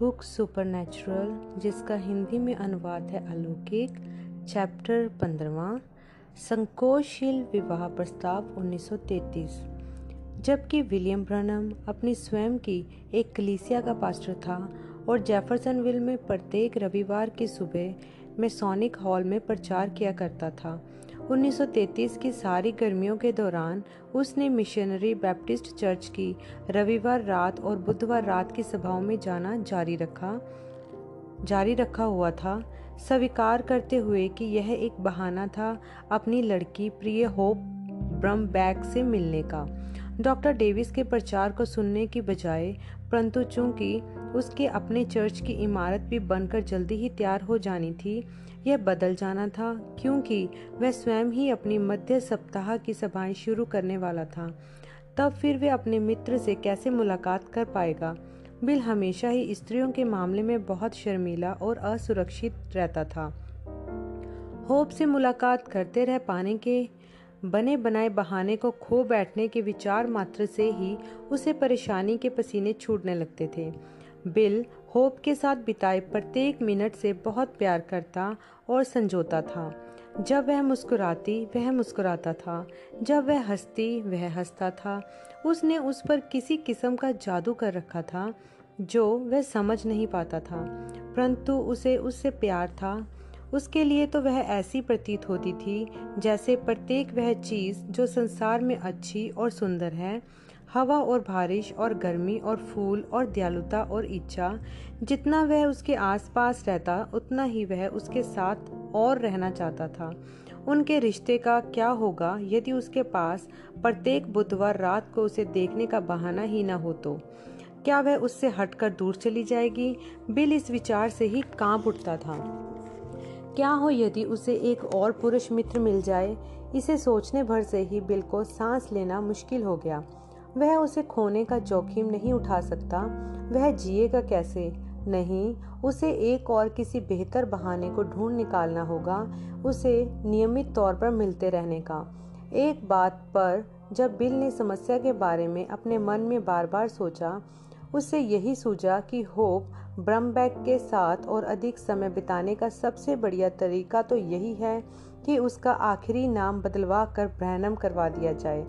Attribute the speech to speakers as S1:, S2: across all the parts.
S1: Book supernatural, जिसका हिंदी में अनुवाद है अलौकिक, चैप्टर पंद्रवा, संकोचशील विवाह प्रस्ताव 1933 जबकि विलियम ब्रनम अपनी स्वयं की एक कलीसिया का पास्टर था और जेफरसनविल में प्रत्येक रविवार की सुबह में सोनिक हॉल में प्रचार किया करता था 1933 की सारी गर्मियों के दौरान उसने मिशनरी बैप्टिस्ट चर्च की रविवार रात और बुधवार रात की सभाओं में जाना जारी रखा जारी रखा हुआ था। स्वीकार करते हुए कि यह एक बहाना था अपनी लड़की प्रिय होप ब्रम बैग से मिलने का। डॉक्टर डेविस के प्रचार को सुनने की बजाय, परंतु चूँकि उसके अपने चर्च की इमारत भी बनकर जल्दी ही तैयार हो जानी थी। यह बदल जाना था, क्योंकि वह स्वयं ही अपनी मध्य सप्ताह की सभाएँ शुरू करने वाला था। तब फिर वे अपने मित्र से कैसे मुलाकात कर पाएगा? बिल हमेशा ही स्त्रियों के मामले में बहुत शर्मीला और असुरक्षित रहता था। होप से मुलाकात करते रह पाने के बने बनाए बहाने को खो बैठने के विचार मात्र से ही उसे परेशानी के पसीने छूटने लगते थे। बिल होप के साथ बिताए प्रत्येक मिनट से बहुत प्यार करता और संजोता था। जब वह मुस्कुराती, वह मुस्कुराता था। जब वह हंसती, वह हंसता था। उसने उस पर किसी किस्म का जादू कर रखा था, जो वह समझ नहीं पाता था। परंतु उसे उससे प्यार था। उसके लिए तो वह ऐसी प्रतीत होती थी, जैसे प्रत्येक वह चीज़ जो संसार में अच्छी और सुंदर है हवा और बारिश और गर्मी और फूल और दयालुता और इच्छा, जितना वह उसके आसपास रहता, उतना ही वह उसके साथ और रहना चाहता था। उनके रिश्ते का क्या होगा यदि उसके पास प्रत्येक बुधवार रात को उसे देखने का बहाना ही न हो तो? क्या वह उससे हटकर दूर चली जाएगी? बिल इस विचार से ही काँप उठता था। क्या हो यदि उसे एक और पुरुष मित्र मिल जाए? इसे सोचने भर से ही बिल को सांस लेना मुश्किल हो गया। वह उसे खोने का जोखिम नहीं उठा सकता। वह जिएगा कैसे? नहीं, उसे एक और किसी बेहतर बहाने को ढूंढ निकालना होगा, उसे नियमित तौर पर मिलते रहने का। एक बात पर, जब बिल ने समस्या के बारे में अपने मन में बार बार सोचा उससे यही सूझा कि होप ब्रमबैक के साथ और अधिक समय बिताने का सबसे बढ़िया तरीका तो यही है कि उसका आखिरी नाम बदलवा कर ब्रहणम करवा दिया जाए।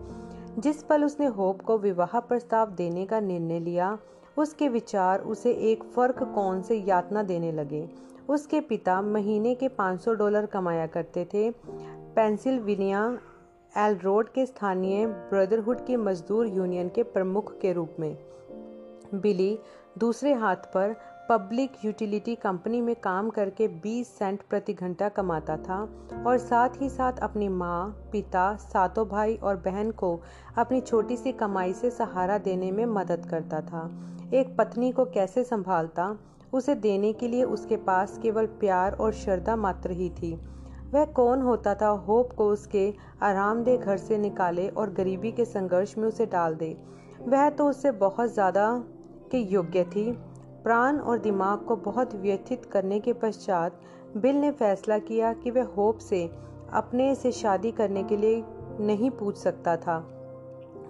S1: जिस पल उसने होप को विवाह प्रस्ताव देने का निर्णय लिया, उसके विचार उसे एक फ़र्क कौन से यातना देने लगे। उसके पिता महीने के 500 डॉलर कमाया करते थे। पेंसिल्वेनिया एल रोड के स्थानीय ब्रदरहुड की मजदूर यूनियन के प्रमुख के रूप में। बिली दूसरे हाथ पर पब्लिक यूटिलिटी कंपनी में काम करके 20 सेंट प्रति घंटा कमाता था और साथ ही साथ अपनी माँ, पिता, सातों भाई और बहन को अपनी छोटी सी कमाई से सहारा देने में मदद करता था। एक पत्नी को कैसे संभालता, उसे देने के लिए उसके पास केवल प्यार और श्रद्धा मात्र ही थी। वह कौन होता था, होप को उसके आरामदेह घर से निकाले और गरीबी के संघर्ष में उसे डाल दे। वह तो उससे बहुत ज़्यादा के योग्य थी। प्राण और दिमाग को बहुत व्यथित करने के पश्चात, बिल ने फैसला किया कि वह होप से अपने से शादी करने के लिए नहीं पूछ सकता था।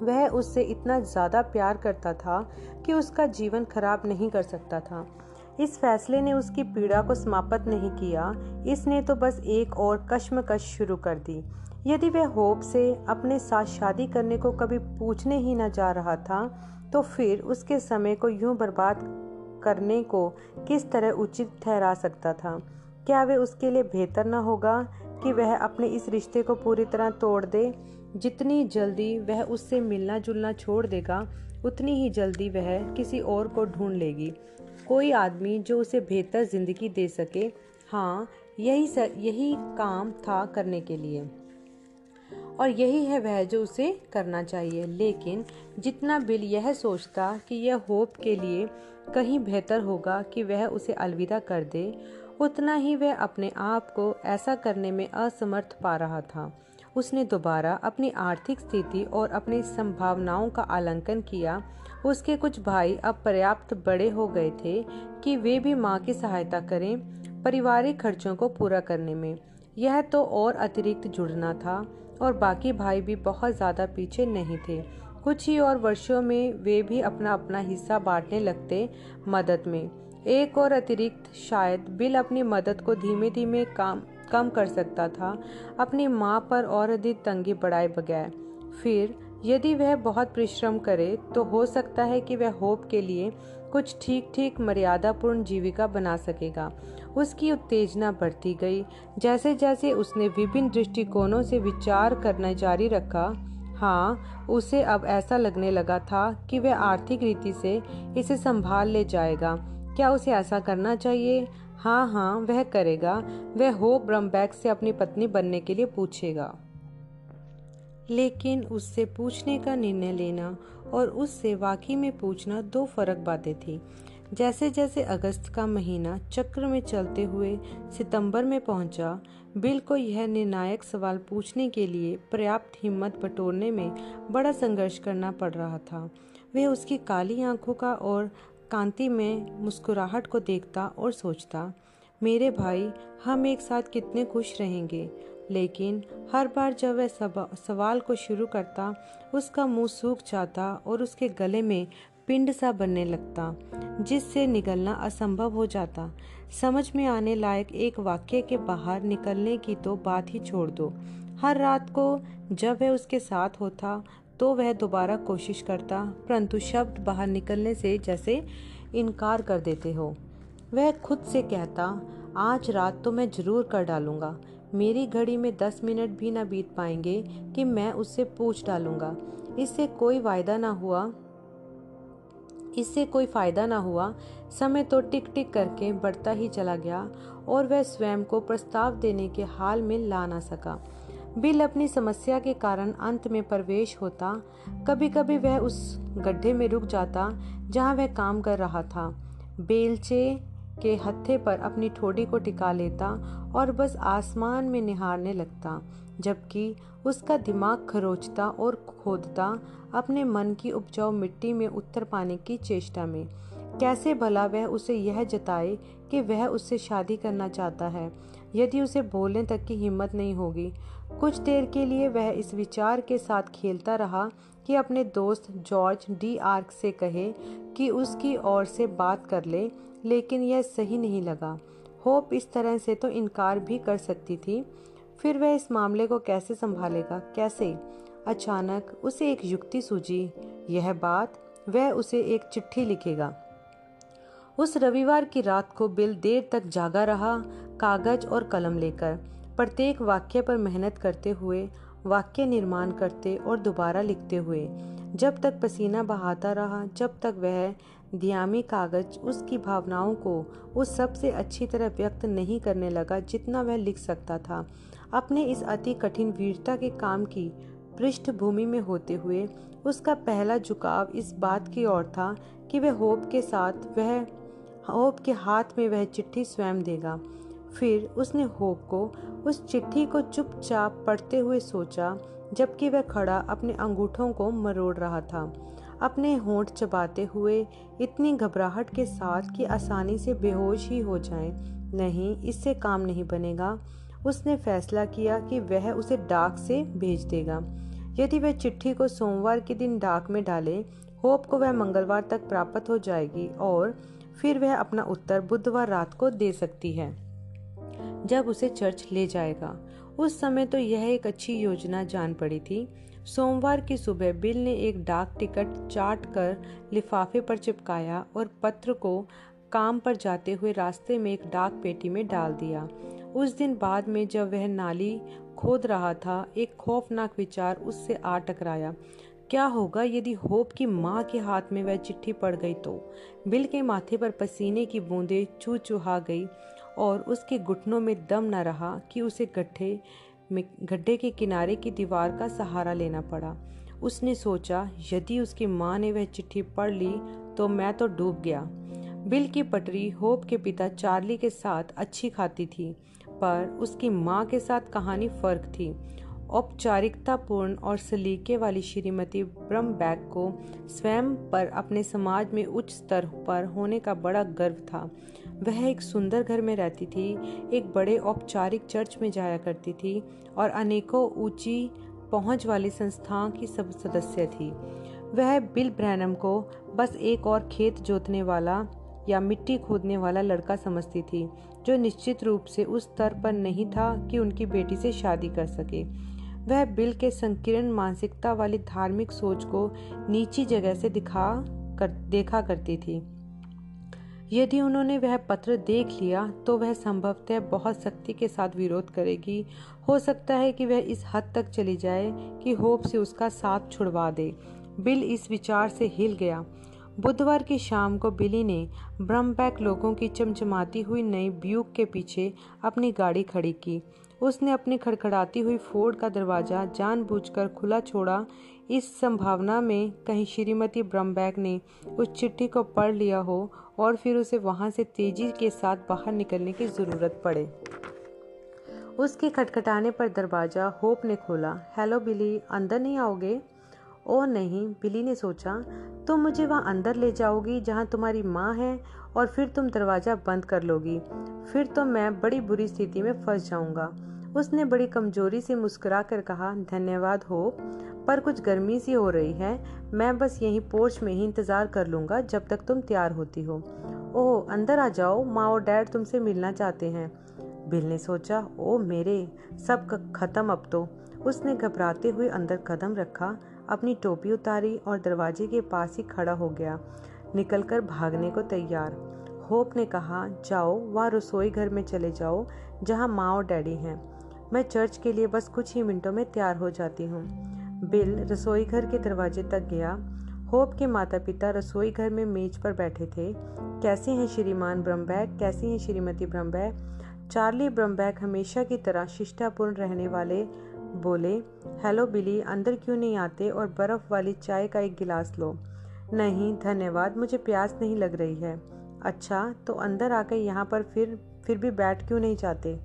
S1: वह उससे इतना ज़्यादा प्यार करता था कि उसका जीवन खराब नहीं कर सकता था। इस फैसले ने उसकी पीड़ा को समाप्त नहीं किया। इसने तो बस एक और कश्मकश शुरू कर दी। यदि वह होप से अपने साथ शादी करने को कभी पूछने ही न जा रहा था तो फिर उसके समय को यूँ बर्बाद करने को किस तरह उचित ठहरा सकता था? क्या वे उसके लिए बेहतर न होगा कि वह अपने इस रिश्ते को पूरी तरह तोड़ दे? जितनी जल्दी वह उससे मिलना जुलना छोड़ देगा उतनी ही जल्दी वह किसी और को ढूंढ लेगी। कोई आदमी जो उसे बेहतर ज़िंदगी दे सके। हाँ यही स, यही काम था करने के लिए। और यही है वह जो उसे करना चाहिए। लेकिन जितना बिल यह सोचता कि यह होप के लिए कहीं बेहतर होगा कि वह उसे अलविदा कर दे, उतना ही वह अपने आप को ऐसा करने में असमर्थ पा रहा था। उसने दोबारा अपनी आर्थिक स्थिति और अपनी संभावनाओं का आलंकन किया। उसके कुछ भाई अब पर्याप्त बड़े हो गए थे कि वे भी माँ की सहायता करें पारिवारिक खर्चों को पूरा करने में। यह तो और अतिरिक्त जुड़ना था और बाकी भाई भी बहुत ज़्यादा पीछे नहीं थे। कुछ ही और वर्षों में वे भी अपना अपना हिस्सा बांटने लगते मदद में। एक और अतिरिक्त शायद बिल अपनी मदद को धीमे धीमे काम, कम कर सकता था, अपनी माँ पर और अधिक तंगी बढ़ाए बगैर। फिर, यदि वह बहुत परिश्रम करे तो हो सकता है कि वह होप के लिए कुछ ठीक ठीक मर्यादापूर्ण जीविका बना सकेगा। उसकी उत्तेजना बढ़ती गई। जैसे जैसे उसने विभिन्न दृष्टिकोणों से विचार करना जारी रखा हाँ उसे अब ऐसा लगने लगा था कि वह आर्थिक रीति से इसे संभाल ले जाएगा। क्या उसे ऐसा करना चाहिए? हाँ हाँ वह करेगा। वह हो ब्रह्मबैग से अपनी पत्नी बनने के लिए पूछेगा। लेकिन उससे पूछने का निर्णय लेना और उससे वाकई में पूछना दो फ़र्क बातें थी। जैसे जैसे अगस्त का महीना चक्र में चलते हुए सितंबर में पहुँचा, बिल को यह निर्णायक सवाल पूछने के लिए पर्याप्त हिम्मत बटोरने में बड़ा संघर्ष करना पड़ रहा था। वह उसकी काली आँखों का और कांति में मुस्कुराहट को देखता और सोचता, मेरे भाई, हम एक साथ कितने खुश रहेंगे। लेकिन हर बार जब वह सवाल को शुरू करता, उसका मुँह सूख जाता और उसके गले में पिंड सा बनने लगता, जिससे निकलना असंभव हो जाता। समझ में आने लायक एक वाक्य के बाहर निकलने की तो बात ही छोड़ दो। हर रात को जब वह उसके साथ होता तो वह दोबारा कोशिश करता, परंतु शब्द बाहर निकलने से जैसे इनकार कर देते हो। वह खुद से कहता, आज रात तो मैं ज़रूर कर डालूँगा। मेरी घड़ी में दस मिनट भी ना बीत पाएँगे कि मैं उससे पूछ डालूँगा। इससे कोई वायदा ना हुआ इससे कोई फ़ायदा ना हुआ। समय तो टिक टिक करके बढ़ता ही चला गया और वह स्वयं को प्रस्ताव देने के हाल में ला ना सका। बिल अपनी समस्या के कारण अंत में प्रवेश होता। कभी कभी वह उस गड्ढे में रुक जाता, जहाँ वह काम कर रहा था। बेलचे के हत्थे पर अपनी ठोड़ी को टिका लेता और बस आसमान में निहारने लगता, जबकि उसका दिमाग खरोचता और खोदता अपने मन की उपजाऊ मिट्टी में उतर पाने की चेष्टा में। कैसे भला वह उसे यह जताए कि वह उससे शादी करना चाहता है? यदि उसे बोलने तक की हिम्मत नहीं होगी, कुछ देर के लिए वह इस विचार के साथ खेलता रहा कि अपने दोस्त जॉर्ज डी आर्क से कहे कि उसकी ओर से बात कर ले, लेकिन यह सही नहीं लगा। होप इस तरह से तो इनकार भी कर सकती थी। फिर वह इस मामले को कैसे संभालेगा? कैसे? अचानक उसे एक युक्ति सूझी। यह बात वह उसे एक चिट्ठी लिखेगा। उस रविवार की रात को बिल देर तक जागा रहा, कागज़ और कलम लेकर। प्रत्येक वाक्य पर मेहनत करते हुए, वाक्य निर्माण करते और दोबारा लिखते हुए। जब तक पसीना बहाता रहा, जब तक वह दियामी कागज़ उसकी भावनाओं को उस सबसे अच्छी तरह व्यक्त नहीं करने लगा जितना वह लिख सकता था। अपने इस अति कठिन वीरता के काम की पृष्ठभूमि में होते हुए, उसका पहला झुकाव इस बात की ओर था कि वह होप के साथ, वह होप के हाथ में वह चिट्ठी स्वयं देगा। फिर उसने होप को, उस चिट्ठी को चुपचाप पढ़ते हुए सोचा, जबकि वह खड़ा अपने अंगूठों को मरोड़ रहा था। अपने होंठ चबाते हुए इतनी घबराहट के साथ कि आसानी से बेहोश ही हो जाए। नहीं, इससे काम नहीं बनेगा। उसने फैसला किया कि वह उसे डाक से भेज देगा। यदि वह चिट्ठी को सोमवार के दिन डाक में डाले, होप को वह मंगलवार तक प्राप्त हो जाएगी और फिर वह अपना उत्तर बुधवार रात को दे सकती है। जब उसे चर्च ले जाएगा। उस समय तो यह एक अच्छी योजना जान पड़ी थी। सोमवार की सुबह बिल ने एक डाक टिकट चाट कर लिफाफे पर चिपकाया और पत्र को काम पर जाते हुए रास्ते में एक डाक पेटी में डाल दिया। उस दिन बाद में जब वह नाली खोद रहा था, एक खौफनाक विचार उससे आ टकराया। क्या होगा यदि होप की माँ के हाथ में वह चिट्ठी पड़ गई तो? बिल के माथे पर पसीने की बूंदें चू चूहा गई और उसके घुटनों में दम न रहा कि उसे गड्ढे में, गड्ढे के किनारे की दीवार का सहारा लेना पड़ा। उसने सोचा, यदि उसकी माँ ने वह चिट्ठी पढ़ ली तो मैं तो डूब गया। बिल की पटरी होप के पिता चार्ली के साथ अच्छी खाती थी। पर उसकी माँ के साथ कहानी फ़र्क थी। औपचारिकतापूर्ण और सलीके वाली श्रीमती ब्रह्मबैग को स्वयं पर अपने समाज में उच्च स्तर पर होने का बड़ा गर्व था। वह एक सुंदर घर में रहती थी, एक बड़े औपचारिक चर्च में जाया करती थी और अनेकों ऊँची पहुँच वाली संस्थाओं की सब सदस्य थी। वह बिल ब्रैनम को बस एक और खेत जोतने वाला या मिट्टी खोदने वाला लड़का समझती थी, जो निश्चित रूप से उस स्तर पर नहीं था कि उनकी बेटी से शादी कर सके। वह बिल के संकीर्ण मानसिकता वाली धार्मिक सोच को नीची जगह से दिखा कर, देखा करती थी। यदि उन्होंने वह पत्र देख लिया तो वह संभवतः बहुत सख्ती के साथ विरोध करेगी। हो सकता है कि वह इस हद तक चली जाए कि होप से उसका साथ छुड़वा दे। बिल इस विचार से हिल गया। बुधवार की शाम को बिली ने ब्रह्मबैक लोगों की चमचमाती हुई नई ब्यूक के पीछे अपनी गाड़ी खड़ी की। उसने अपनी खड़खड़ाती हुई फोर्ड का दरवाज़ा जानबूझकर खुला छोड़ा। इस संभावना में कहीं श्रीमती ब्रह्मबैक ने उस चिट्ठी को पढ़ लिया हो और फिर उसे वहाँ से तेज़ी के साथ बाहर निकलने की ज़रूरत पड़े। उसके खटखटाने पर दरवाज़ा होप ने खोला। हेलो बिली, अंदर नहीं आओगे? ओ नहीं, बिली ने सोचा। तुम मुझे वहाँ अंदर ले जाओगी, जहाँ तुम्हारी माँ है, और फिर तुम दरवाज़ा बंद कर लोगी। फिर तो मैं बड़ी बुरी स्थिति में फंस जाऊँगा। उसने बड़ी कमज़ोरी से मुस्कुरा कर कहा, धन्यवाद हो पर कुछ गर्मी सी हो रही है। मैं बस यहीं पोर्च में ही इंतज़ार कर लूँगा जब तक तुम तैयार होती हो। ओह, अंदर आ जाओ। माँ और डैड तुमसे मिलना चाहते हैं। बिल ने सोचा ओ मेरे, सब खत्म अब तो। उसने घबराते हुए अंदर कदम रखा। अपनी टोपी उतारी और दरवाजे के पास ही खड़ा हो गया। निकलकर भागने को तैयार। होप ने कहा, जाओ, वहाँ रसोई घर में चले जाओ, जहाँ माँ और डैडी हैं। मैं चर्च के लिए बस कुछ ही मिनटों में तैयार हो जाती हूँ। बिल रसोई घर के दरवाजे तक गया। होप के माता पिता रसोई घर में मेज पर बैठे थे। कैसे हैं श्रीमान ब्रह्मबैग? कैसी हैं श्रीमती ब्रह्मबैग? चार्ली ब्रह्मबैग हमेशा की तरह शिष्टापूर्ण रहने वाले बोले, हेलो बिली, अंदर क्यों नहीं आते और बर्फ़ वाली चाय का एक गिलास लो? नहीं, धन्यवाद, मुझे प्यास नहीं लग रही है। अच्छा तो अंदर आकर यहाँ पर फिर फिर भी बैठ क्यों नहीं जाते?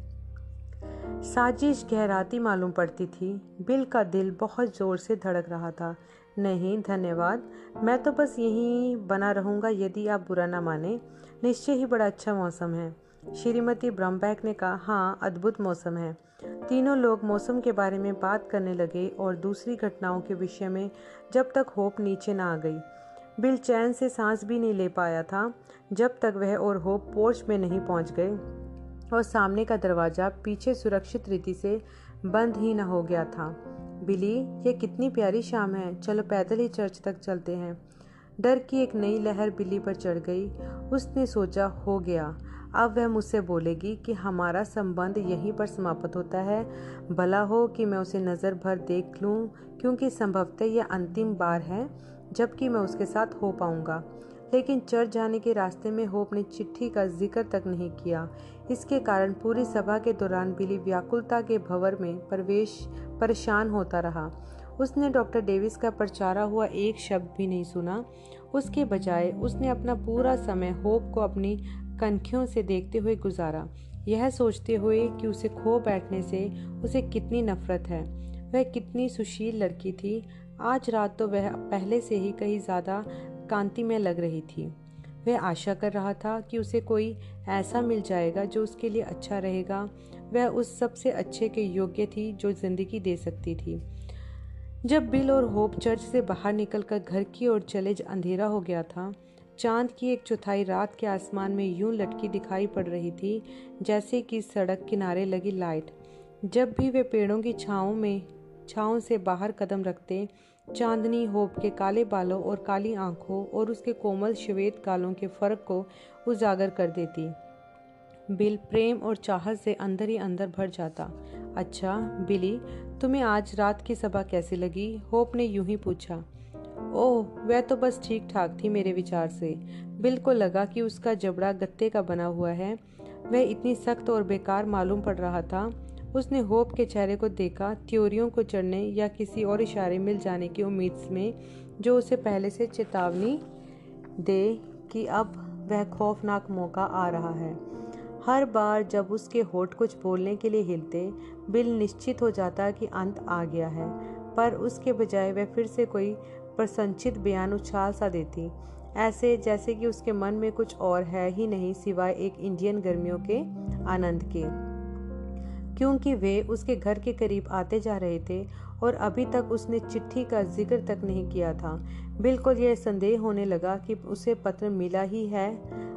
S1: साजिश गहराती मालूम पड़ती थी। बिल का दिल बहुत ज़ोर से धड़क रहा था। नहीं, धन्यवाद, मैं तो बस यहीं बना रहूँगा यदि आप बुरा ना माने। निश्चय ही बड़ा अच्छा मौसम है। श्रीमती ब्रह्मबैक ने कहा हाँ अद्भुत मौसम है। तीनों लोग मौसम के बारे में बात करने लगे और दूसरी घटनाओं के विषय में जब तक होप नीचे ना आ गई। बिल चैन से सांस भी नहीं ले पाया था, जब तक वह और होप पोर्च में नहीं पहुँच गए और सामने का दरवाज़ा पीछे सुरक्षित रीति से बंद ही न हो गया था। बिली, ये कितनी प्यारी शाम है, चलो पैदल ही चर्च तक चलते हैं। डर की एक नई लहर बिल्ली पर चढ़ गई। उसने सोचा, हो गया। अब वह मुझसे बोलेगी कि हमारा संबंध यहीं पर समाप्त होता है। भला हो कि मैं उसे नज़र भर देख लूँ, क्योंकि संभवतः यह अंतिम बार है, जबकि मैं उसके साथ हो पाऊँगा। लेकिन चर्च जाने के रास्ते में होप ने चिट्ठी का ज़िक्र तक नहीं किया। इसके कारण पूरी सभा के दौरान बिली व्याकुलता के भंवर में प्रवेश, परेशान होता रहा। उसने डॉक्टर डेविस का प्रचारा हुआ एक शब्द भी नहीं सुना। उसके बजाय उसने अपना पूरा समय होप को अपनी कनखियों से देखते हुए गुजारा। यह सोचते हुए कि उसे खो बैठने से उसे कितनी नफरत है। वह कितनी सुशील लड़की थी। आज रात तो वह पहले से ही कहीं ज़्यादा कांति में लग रही थी। वह आशा कर रहा था कि उसे कोई ऐसा मिल जाएगा जो उसके लिए अच्छा रहेगा। वह उस सबसे अच्छे के योग्य थी जो ज़िंदगी दे सकती थी। जब बिल और होप चर्च से बाहर निकलकर घर की ओर चले अंधेरा हो गया था चाँद की एक चौथाई रात के आसमान में यूँ लटकी दिखाई पड़ रही थी, जैसे कि सड़क किनारे लगी लाइट। जब भी वे पेड़ों की छाँव में, छाँव से बाहर कदम रखते, चांदनी होप के काले बालों और काली आँखों और उसके कोमल श्वेत गालों के फ़र्क को उजागर कर देती। बिल प्रेम और चाहत से अंदर ही अंदर भर जाता। अच्छा बिली, तुम्हें आज रात की सभा कैसी लगी? होप ने यूँ ही पूछा। ओह, वह तो बस ठीक ठाक थी मेरे विचार से। बिल को लगा कि उसका जबड़ा गत्ते का बना हुआ है। वह इतनी सख्त और बेकार मालूम पड़ रहा था। उसने होप के चेहरे को देखा, त्योरियों को चढ़ने या किसी और इशारे मिल जाने की उम्मीद में, जो उसे पहले से चेतावनी दे कि अब वह खौफनाक मौका आ रहा है। हर बार जब उसके होठ कुछ बोलने के लिए हिलते, बिल निश्चित हो जाता कि अंत आ गया है। पर उसके बजाय वह फिर से कोई प्रसंचित बयान उछाल सा देती। ऐसे जैसे कि उसके मन में कुछ और है ही नहीं सिवाय एक इंडियन गर्मियों के आनंद के। क्योंकि वे उसके घर के करीब आते जा रहे थे और अभी तक उसने चिट्ठी का ज़िक्र तक नहीं किया था। बिल्कुल यह संदेह होने लगा कि उसे पत्र मिला ही है।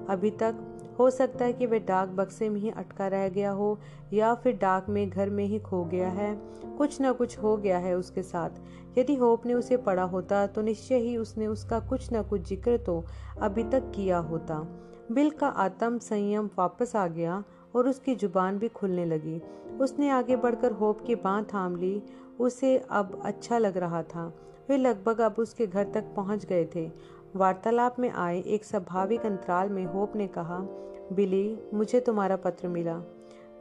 S1: अभी तक हो सकता है कि वह डाक बक्से में ही अटका रह गया हो या फिर डाक में घर में ही खो गया है। कुछ न कुछ हो गया है उसके साथ। यदि होप ने उसे पढ़ा होता तो निश्चय ही उसने उसका कुछ न कुछ ज़िक्र तो अभी तक किया होता। बिल का आत्म संयम वापस आ गया और उसकी ज़ुबान भी खुलने लगी। उसने आगे बढ़कर होप की बाँ थाम ली। उसे अब अच्छा लग रहा था। वे लगभग अब उसके घर तक पहुँच गए थे। वार्तालाप में आए एक स्वाभाविक अंतराल में होप ने कहा, बिली, मुझे तुम्हारा पत्र मिला।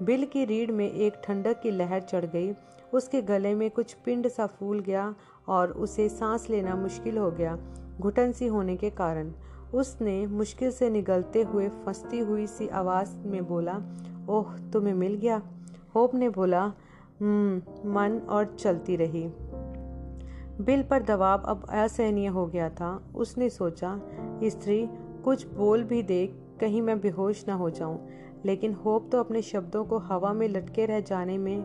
S1: बिल की रीढ़ में एक ठंडक की लहर चढ़ गई। उसके गले में कुछ पिंड सा फूल गया और उसे सांस लेना मुश्किल हो गया, घुटन सी होने के कारण। उसने मुश्किल से निगलते हुए फंसती हुई सी आवाज़ में बोला, ओह, तुम्हें मिल गया? होप ने बोला हम्म मन और चलती रही। बिल पर दबाव अब असहनीय हो गया था। उसने सोचा, स्त्री, कुछ बोल भी दे, कहीं मैं बेहोश न हो जाऊँ। लेकिन होप तो अपने शब्दों को हवा में लटके रह जाने में,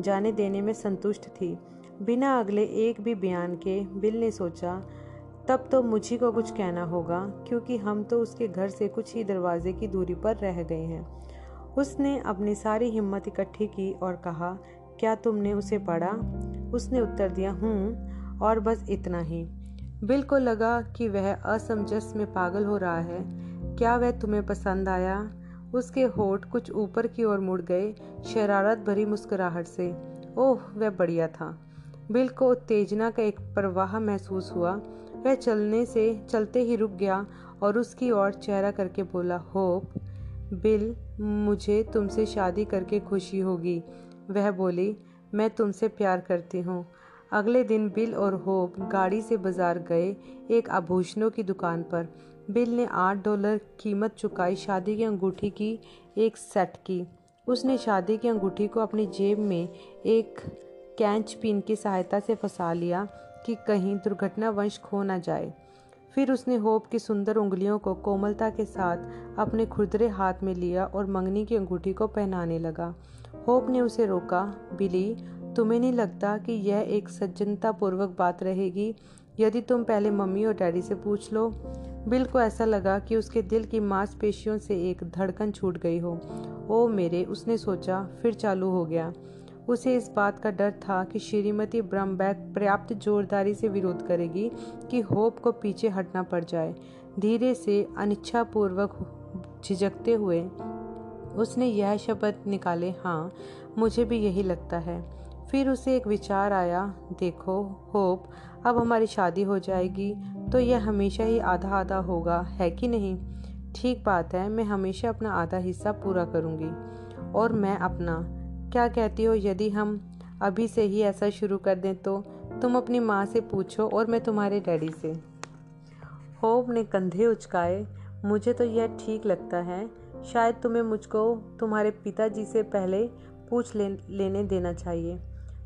S1: जाने देने में संतुष्ट थी। बिना अगले एक भी बयान के बिल ने सोचा, तब तो मुझी को कुछ कहना होगा, क्योंकि हम तो उसके घर से कुछ ही दरवाजे की दूरी पर रह गए हैं। उसने अपनी सारी हिम्मत इकट्ठी की और कहा, क्या तुमने उसे पढ़ा? उसने उत्तर दिया हूँ और बस इतना ही। बिल को लगा कि वह असमंजस में पागल हो रहा है। क्या वह तुम्हें पसंद आया? उसके होठ कुछ ऊपर की ओर मुड़ गए, शरारत भरी मुस्कुराहट से। ओह, वह बढ़िया था। बिल को उत्तेजना का एक प्रवाह महसूस हुआ। वह चलने से, चलते ही रुक गया और उसकी ओर चेहरा करके बोला, होप, बिल, मुझे तुमसे शादी करके खुशी होगी। वह बोली, मैं तुमसे प्यार करती हूँ। अगले दिन बिल और होप गाड़ी से बाज़ार गए एक आभूषणों की दुकान पर। बिल ने आठ डॉलर कीमत चुकाई, शादी की अंगूठी की एक सेट की। उसने शादी की अंगूठी को अपनी जेब में एक कैंच पिन की सहायता से फंसा लिया कि कहीं दुर्घटनावंश खो न जाए। फिर उसने होप की सुंदर उंगलियों को कोमलता के साथ अपने खुरदरे हाथ में लिया और मंगनी की अंगूठी को पहनाने लगा। होप ने उसे रोका, बिली तुम्हें नहीं लगता कि यह एक सज्जनता पूर्वक बात रहेगी? यदि तुम पहले मम्मी और डैडी से पूछ लो। बिल को ऐसा लगा कि उसके दिल की मांसपेशियों से एक धड़कन छूट गई हो। ओ मेरे, उसने सोचा, फिर चालू हो गया। उसे इस बात का डर था कि श्रीमती ब्रम्बैक पर्याप्त जोरदारी से विरोध करेगी कि होप को पीछे हटना पड़ जाए। धीरे से अनिच्छापूर्वक झिझकते हुए उसने यह शब्द निकाले हाँ मुझे भी यही लगता है। फिर उसे एक विचार आया देखो होप अब हमारी शादी हो जाएगी तो यह हमेशा ही आधा आधा होगा है कि नहीं? ठीक बात है मैं हमेशा अपना आधा हिस्सा पूरा करूँगी और मैं अपना। क्या कहती हो यदि हम अभी से ही ऐसा शुरू कर दें तो? तुम अपनी माँ से पूछो और मैं तुम्हारे डैडी से। होप ने कंधे उचकाए। मुझे तो यह ठीक लगता है। शायद तुम्हें मुझको तुम्हारे पिताजी से पहले पूछ ले, लेने देना चाहिए।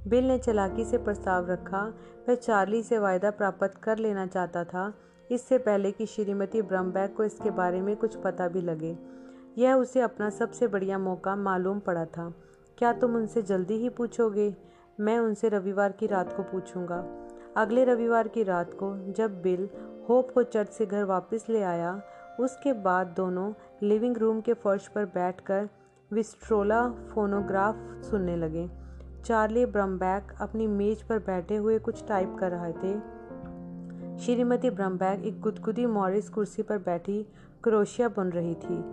S1: बिल ने चलाकी से प्रस्ताव रखा। वह चार्ली से वायदा प्राप्त कर लेना चाहता था। इससे पहले कि श्रीमती ब्रम्बैक को इसके बारे में कुछ पता भी लगे। यह उसे अपना सबसे बढ़िया मौका मालूम पड़ा था। क्या तुम उनसे जल्दी ही पूछोगे? मैं उनसे रविवार की रात को पूछूँगा। अगले रविवार की रात को जब बिल होप को चर्च से घर वापस ले आया, उसके बाद दोनों लिविंग रूम के फर्श पर बैठकर विस्ट्रोला फोनोग्राफ सुनने लगे। चार्ली ब्रम्बैक अपनी मेज पर बैठे हुए कुछ टाइप कर रहे थे। श्रीमती ब्रम्बैक एक गुदगुदी मॉरिस कुर्सी पर बैठी क्रोशिया बन रही थी।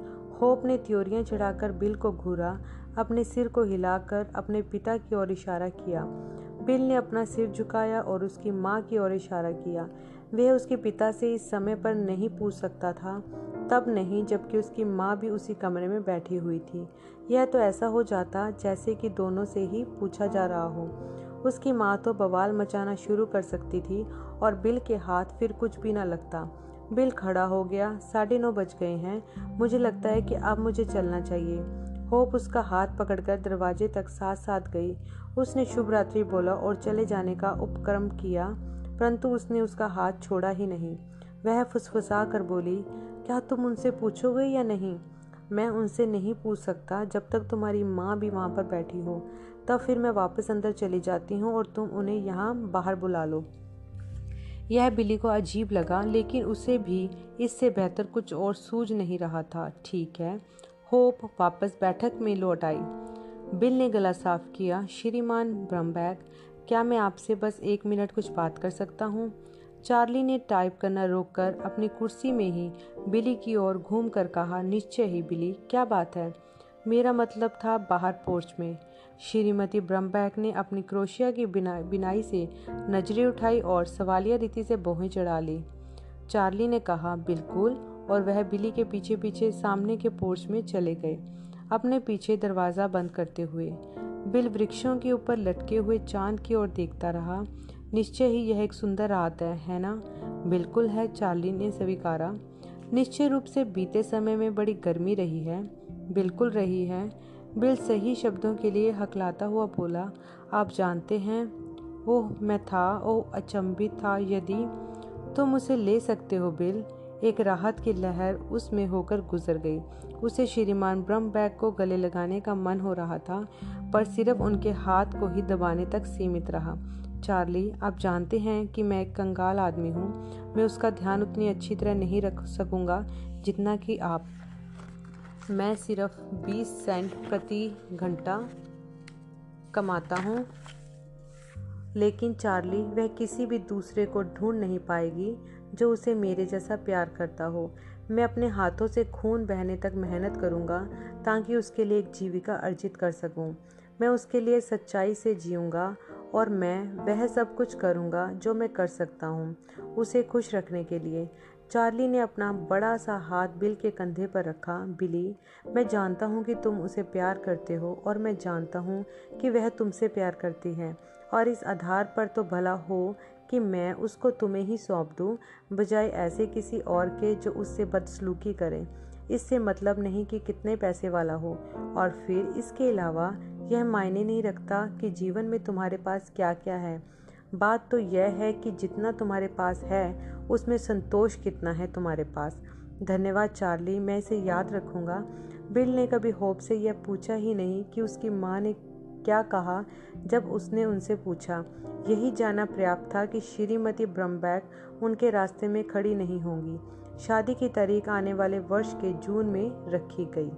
S1: होप ने त्योरियाँ चढ़ाकर बिल को घूरा, अपने सिर को हिलाकर अपने पिता की ओर इशारा किया। बिल ने अपना सिर झुकाया और उसकी माँ की ओर इशारा किया। वह उसके पिता से इस समय पर नहीं पूछ सकता था। तब नहीं जबकि उसकी माँ भी उसी कमरे में बैठी हुई थी। यह तो ऐसा हो जाता जैसे कि दोनों से ही पूछा जा रहा हो। उसकी माँ तो बवाल मचाना शुरू कर सकती थी और बिल के हाथ फिर कुछ भी ना लगता। बिल खड़ा हो गया, साढ़े नौ बज गए हैं। मुझे लगता है कि अब मुझे चलना चाहिए। होप उसका हाथ पकड़कर दरवाजे तक साथ साथ गई। उसने शुभ रात्रि बोला और चले जाने का उपक्रम किया, परंतु उसने उसका हाथ छोड़ा ही नहीं। वह फुसफुसा कर बोली क्या तुम उनसे पूछोगे या नहीं? मैं उनसे नहीं पूछ सकता। जब तक तुम्हारी माँ भी वहाँ पर बैठी हो, तब फिर मैं वापस अंदर चली जाती हूँ और तुम उन्हें यहाँ बाहर बुला लो। यह बिली को अजीब लगा, लेकिन उसे भी इससे बेहतर कुछ और सूझ नहीं रहा था। ठीक है। होप वापस बैठक में लौट आई। बिल ने गला साफ़ किया। श्रीमान ब्रम्बैक क्या मैं आपसे बस एक मिनट कुछ बात कर सकता हूँ? चार्ली ने टाइप करना रोककर अपनी कुर्सी में ही बिली की ओर घूम कर कहा, निश्चय ही बिली, क्या बात है? मेरा मतलब था बाहर पोर्च में। श्रीमती ब्रह्मबैक ने अपनी क्रोशिया की बिना, बिनाई से नज़रें उठाई और सवालिया रीति से बोहें चढ़ा ली। चार्ली ने कहा, बिल्कुल। और वह बिली के पीछे पीछे सामने के पोर्च में चले गए, अपने पीछे दरवाज़ा बंद करते हुए। बिल वृक्षों के ऊपर लटके हुए चाँद की ओर देखता रहा। निश्चय ही यह एक सुंदर रात है है ना? बिल्कुल है, चार्ली ने स्वीकारा। निश्चय रूप से बीते समय में बड़ी गर्मी रही है। बिल्कुल रही है। बिल सही शब्दों के लिए हकलाता हुआ बोला, आप जानते हैं ओह मैं था ओह अचंभित था, यदि तुम उसे ले सकते हो, बिल, एक राहत की लहर उसमें होकर गुजर गई। उसे श्रीमान ब्रह्म बैग को गले लगाने का मन हो रहा था, पर सिर्फ़ उनके हाथ को ही दबाने तक सीमित रहा। चार्ली, आप जानते हैं कि मैं एक कंगाल आदमी हूँ। मैं उसका ध्यान उतनी अच्छी तरह नहीं रख सकूँगा जितना कि आप। मैं सिर्फ़ 20 सेंट प्रति घंटा कमाता हूँ। लेकिन चार्ली, वह किसी भी दूसरे को ढूंढ नहीं पाएगी जो उसे मेरे जैसा प्यार करता हो। मैं अपने हाथों से खून बहने तक मेहनत करूँगा ताकि उसके लिए एक जीविका अर्जित कर सकूँ। मैं उसके लिए सच्चाई से जीऊँगा और मैं वह सब कुछ करूँगा जो मैं कर सकता हूँ, उसे खुश रखने के लिए। चार्ली ने अपना बड़ा सा हाथ बिल के कंधे पर रखा। बिली, मैं जानता हूँ कि तुम उसे प्यार करते हो और मैं जानता हूँ कि वह तुमसे प्यार करती है। और इस आधार पर तो भला हो कि मैं उसको तुम्हें ही सौंप दूँ, बजाय ऐसे किसी और के जो उससे बदसलूकी करे। इससे मतलब नहीं कि कितने पैसे वाला हो। और फिर इसके अलावा यह मायने नहीं रखता कि जीवन में तुम्हारे पास क्या क्या है। बात तो यह है कि जितना तुम्हारे पास है, उसमें संतोष कितना है तुम्हारे पास। धन्यवाद चार्ली, मैं इसे याद रखूँगा। बिल ने कभी होप से यह पूछा ही नहीं कि उसकी माँ ने क्या कहा जब उसने उनसे पूछा। यही जाना पर्याप्त था कि श्रीमती ब्रम्बैक उनके रास्ते में खड़ी नहीं होंगी। शादी की तारीख आने वाले वर्ष के जून में रखी गई।